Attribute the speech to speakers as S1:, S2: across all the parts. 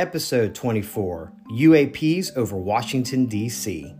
S1: Episode 24 UAPs over Washington, D.C.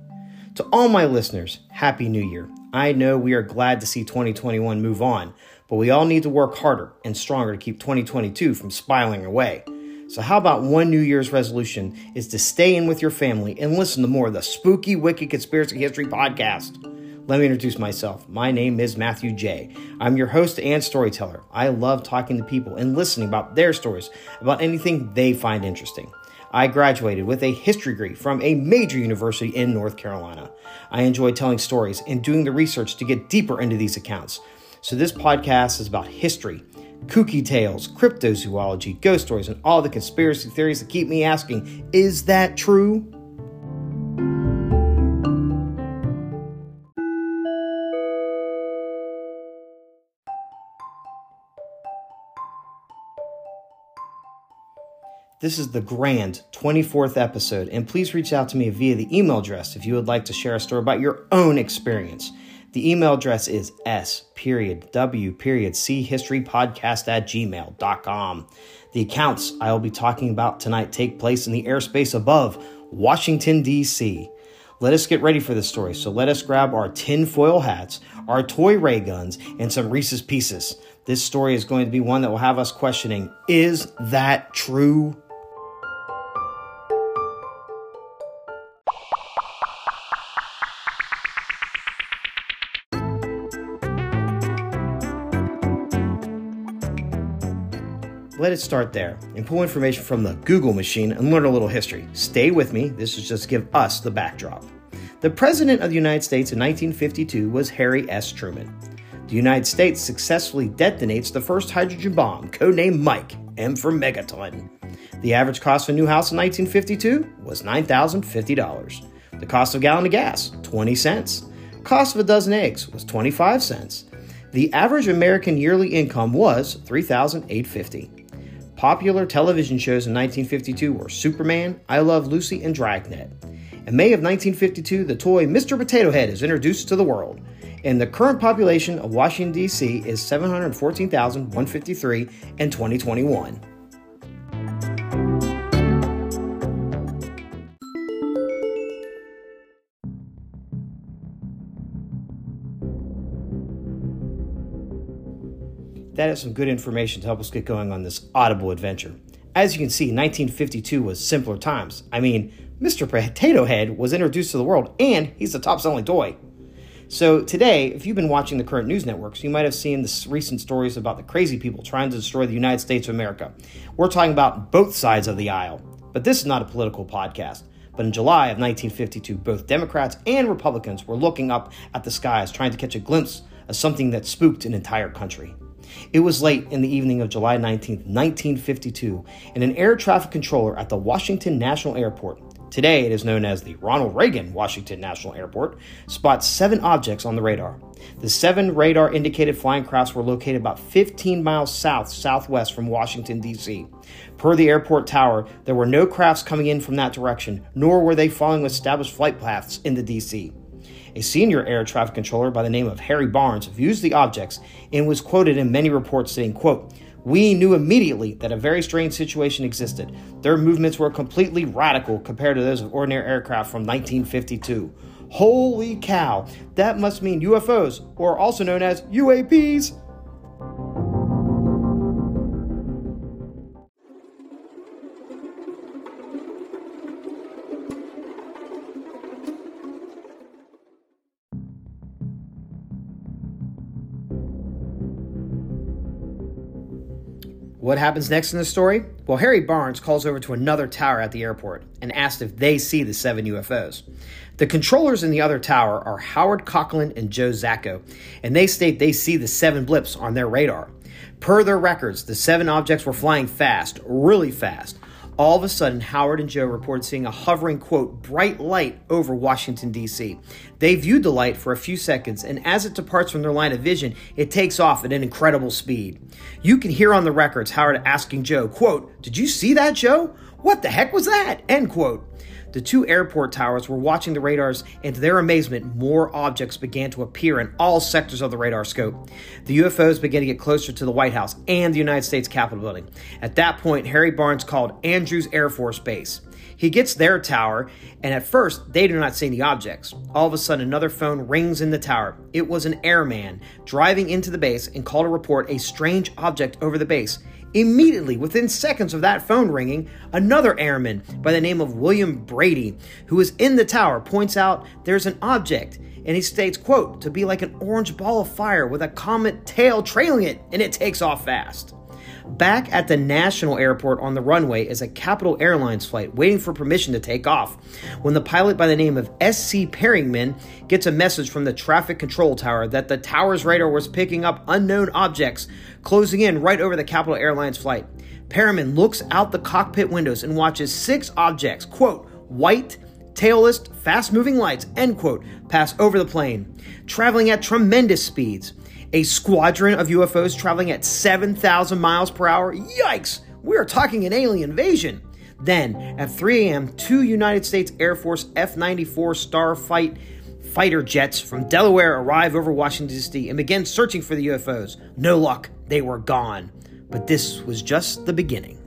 S1: To all my listeners, Happy New Year. I know we are glad to see 2021 move on, but we all need to work harder and stronger to keep 2022 from spiraling away. So, how about one New Year's resolution is to stay in with your family and listen to more of the Spooky Wicked Conspiracy History podcast? Let me introduce myself. My name is Matthew J. I'm your host and storyteller. I love talking to people and listening about their stories, about anything they find interesting. I graduated with a history degree from a major university in North Carolina. I enjoy telling stories and doing the research to get deeper into these accounts. So, this podcast is about history, kooky tales, cryptozoology, ghost stories, and all the conspiracy theories that keep me asking, is that true? This is the grand 24th episode, and please reach out to me via the email address if you would like to share a story about your own experience. The email address is s period w period c history podcast at gmail.com. The accounts I will be talking about tonight take place in the airspace above Washington, D.C. Let us get ready for this story, so let us grab our tinfoil hats, our toy ray guns, and some Reese's Pieces. This story is going to be one that will have us questioning is that true? Let it start there and pull information from the Google machine and learn a little history. Stay with me, this is just to give us the backdrop. The President of the United States in 1952 was Harry S. Truman. The United States successfully detonates the first hydrogen bomb, codenamed Mike, M for megaton. The average cost of a new house in 1952 was $9,050. The cost of a gallon of gas, 20 cents. Cost of a dozen eggs was 25 cents. The average American yearly income was 3,850. Popular television shows in 1952 were Superman, I Love Lucy, and Dragnet. In May of 1952, the toy Mr. Potato Head is introduced to the world, and the current population of Washington, D.C. is 714,153 in 2021. That is some good information to help us get going on this audible adventure. As you can see, 1952 was simpler times. I mean, Mr. Potato Head was introduced to the world, and he's the top selling toy. So, today, if you've been watching the current news networks, you might have seen the recent stories about the crazy people trying to destroy the United States of America. We're talking about both sides of the aisle. But this is not a political podcast. But in July of 1952, both Democrats and Republicans were looking up at the skies trying to catch a glimpse of something that spooked an entire country. It was late in the evening of July 19, 1952, and an air traffic controller at the Washington National Airport, today it is known as the Ronald Reagan Washington National Airport, spots seven objects on the radar. The seven radar indicated flying crafts were located about 15 miles south southwest from Washington, D.C. Per the airport tower, there were no crafts coming in from that direction, nor were they following established flight paths into D.C. A senior air traffic controller by the name of Harry Barnes viewed the objects and was quoted in many reports saying, quote, we knew immediately that a very strange situation existed. Their movements were completely radical compared to those of ordinary aircraft from 1952. Holy cow, that must mean UFOs, or also known as UAPs. What happens next in the story? Well, Harry Barnes calls over to another tower at the airport and asks if they see the seven UFOs. The controllers in the other tower are Howard Cocklin and Joe Zacko, and they state they see the seven blips on their radar. Per their records, the seven objects were flying fast, really fast. All of a sudden, Howard and Joe reported seeing a hovering, quote, bright light over Washington, D.C. They viewed the light for a few seconds, and as it departs from their line of vision, it takes off at an incredible speed. You can hear on the records Howard asking Joe, quote, Did you see that, Joe? What the heck was that? End quote. The two airport towers were watching the radars, and to their amazement, more objects began to appear in all sectors of the radar scope. The UFOs began to get closer to the White House and the United States Capitol building. At that point, Harry Barnes called Andrews Air Force Base. He gets their tower, and at first, they do not see any objects. All of a sudden, another phone rings in the tower. It was an airman driving into the base and called to report a strange object over the base. Immediately, within seconds of that phone ringing, another airman by the name of William Brady, who is in the tower, points out there's an object, and he states, quote, to be like an orange ball of fire with a comet tail trailing it, and it takes off fast. Back at the national airport on the runway is a Capital Airlines flight waiting for permission to take off when the pilot by the name of S.C. Perryman gets a message from the traffic control tower that the tower's radar was picking up unknown objects closing in right over the Capital Airlines flight. Perryman looks out the cockpit windows and watches six objects, quote, white, tailless, fast moving lights, end quote, pass over the plane, traveling at tremendous speeds a squadron of UFOs traveling at 7,000 miles per hour. Yikes! We are talking an alien invasion. Then, at 3 a.m., two United States Air Force F 94 Starfire fighter jets from Delaware arrive over Washington, D.C., and begin searching for the UFOs. No luck, they were gone. But this was just the beginning.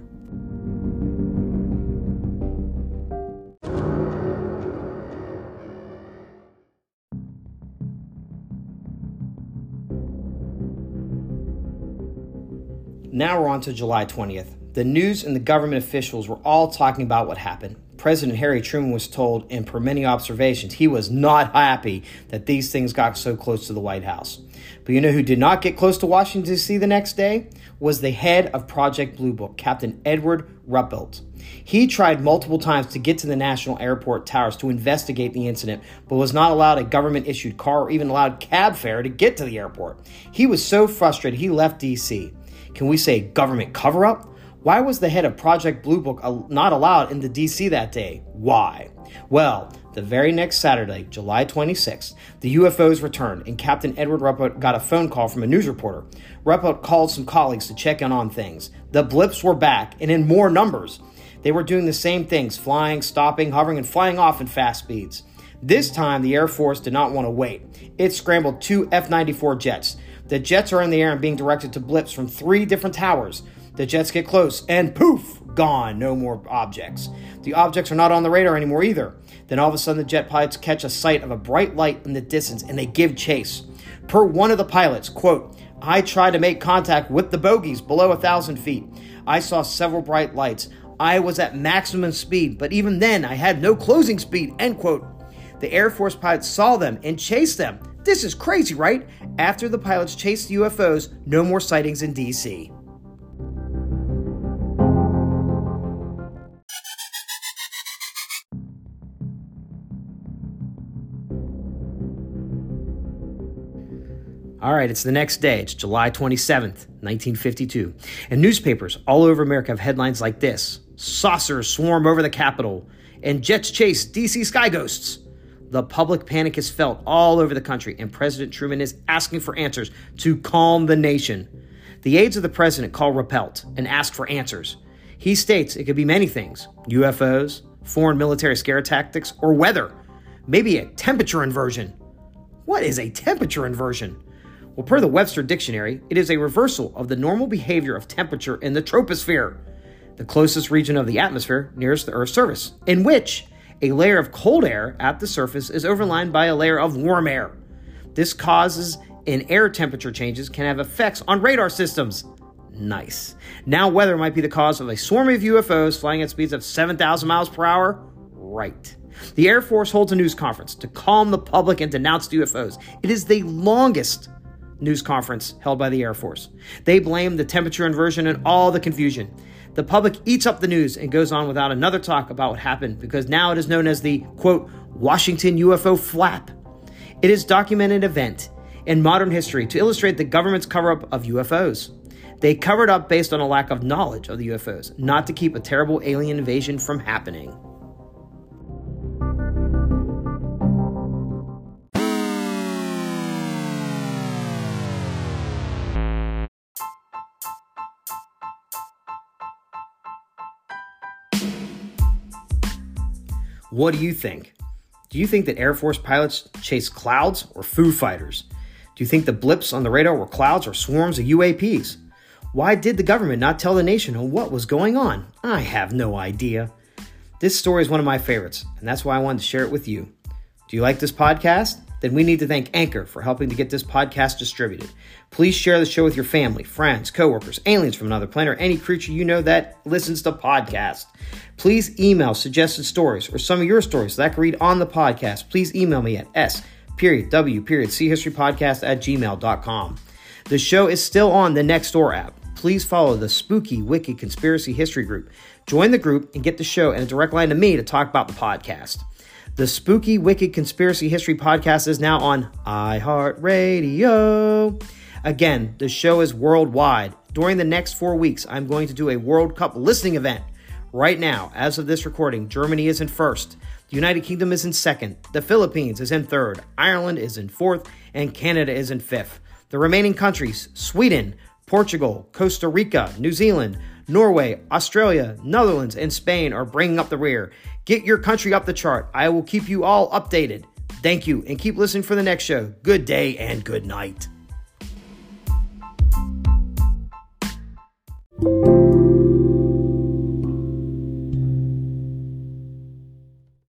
S1: Now we're on to July 20th. The news and the government officials were all talking about what happened. President Harry Truman was told, in per many observations, he was not happy that these things got so close to the White House. But you know who did not get close to Washington, D.C. the next day? Was the head of Project Blue Book, Captain Edward Ruppelt. He tried multiple times to get to the National Airport Towers to investigate the incident, but was not allowed a government issued car or even allowed cab fare to get to the airport. He was so frustrated he left D.C. Can we say government cover up? Why was the head of Project Blue Book not allowed into DC that day? Why? Well, the very next Saturday, July 26th, the UFOs returned, and Captain Edward Ruppelt got a phone call from a news reporter. Ruppelt called some colleagues to check in on things. The blips were back, and in more numbers. They were doing the same things flying, stopping, hovering, and flying off in fast speeds. This time, the Air Force did not want to wait. It scrambled two F 94 jets. The jets are in the air and being directed to blips from three different towers. The jets get close and poof, gone, no more objects. The objects are not on the radar anymore either. Then all of a sudden, the jet pilots catch a sight of a bright light in the distance and they give chase. Per one of the pilots, quote, I tried to make contact with the bogies below a thousand feet. I saw several bright lights. I was at maximum speed, but even then I had no closing speed, end quote. The Air Force pilots saw them and chased them. This is crazy, right? After the pilots chased UFOs, no more sightings in DC. All right, it's the next day. It's July 27th, 1952. And newspapers all over America have headlines like this Saucers swarm over the Capitol, and jets chase DC sky ghosts. The public panic is felt all over the country, and President Truman is asking for answers to calm the nation. The aides of the president call Ruppelt and ask for answers. He states it could be many things UFOs, foreign military scare tactics, or weather. Maybe a temperature inversion. What is a temperature inversion? Well, per the Webster Dictionary, it is a reversal of the normal behavior of temperature in the troposphere, the closest region of the atmosphere nearest the Earth's surface, in which a layer of cold air at the surface is overlain by a layer of warm air. This causes in air temperature changes can have effects on radar systems. Nice. Now, weather might be the cause of a swarm of UFOs flying at speeds of 7,000 miles per hour? Right. The Air Force holds a news conference to calm the public and denounce UFOs. It is the longest news conference held by the Air Force. They blame the temperature inversion and all the confusion. The public eats up the news and goes on without another talk about what happened because now it is known as the quote Washington UFO flap. It is documented event in modern history to illustrate the government's cover up of UFOs. They covered up based on a lack of knowledge of the UFOs, not to keep a terrible alien invasion from happening. What do you think? Do you think that Air Force pilots chase clouds or Foo Fighters? Do you think the blips on the radar were clouds or swarms of UAPs? Why did the government not tell the nation what was going on? I have no idea. This story is one of my favorites, and that's why I wanted to share it with you. Do you like this podcast? Then we need to thank Anchor for helping to get this podcast distributed. Please share the show with your family, friends, coworkers, aliens from another planet, or any creature you know that listens to podcasts. Please email suggested stories or some of your stories that I can read on the podcast. Please email me at s period w period c history podcast at gmail.com. The show is still on the Nextdoor app. Please follow the Spooky Wicked Conspiracy History Group. Join the group and get the show and a direct line to me to talk about the podcast. The Spooky Wicked Conspiracy History podcast is now on iHeartRadio. Again, the show is worldwide. During the next four weeks, I'm going to do a World Cup listening event. Right now, as of this recording, Germany is in first, the United Kingdom is in second, the Philippines is in third, Ireland is in fourth, and Canada is in fifth. The remaining countries Sweden, Portugal, Costa Rica, New Zealand, Norway, Australia, Netherlands, and Spain are bringing up the rear. Get your country up the chart. I will keep you all updated. Thank you and keep listening for the next show. Good day and good night.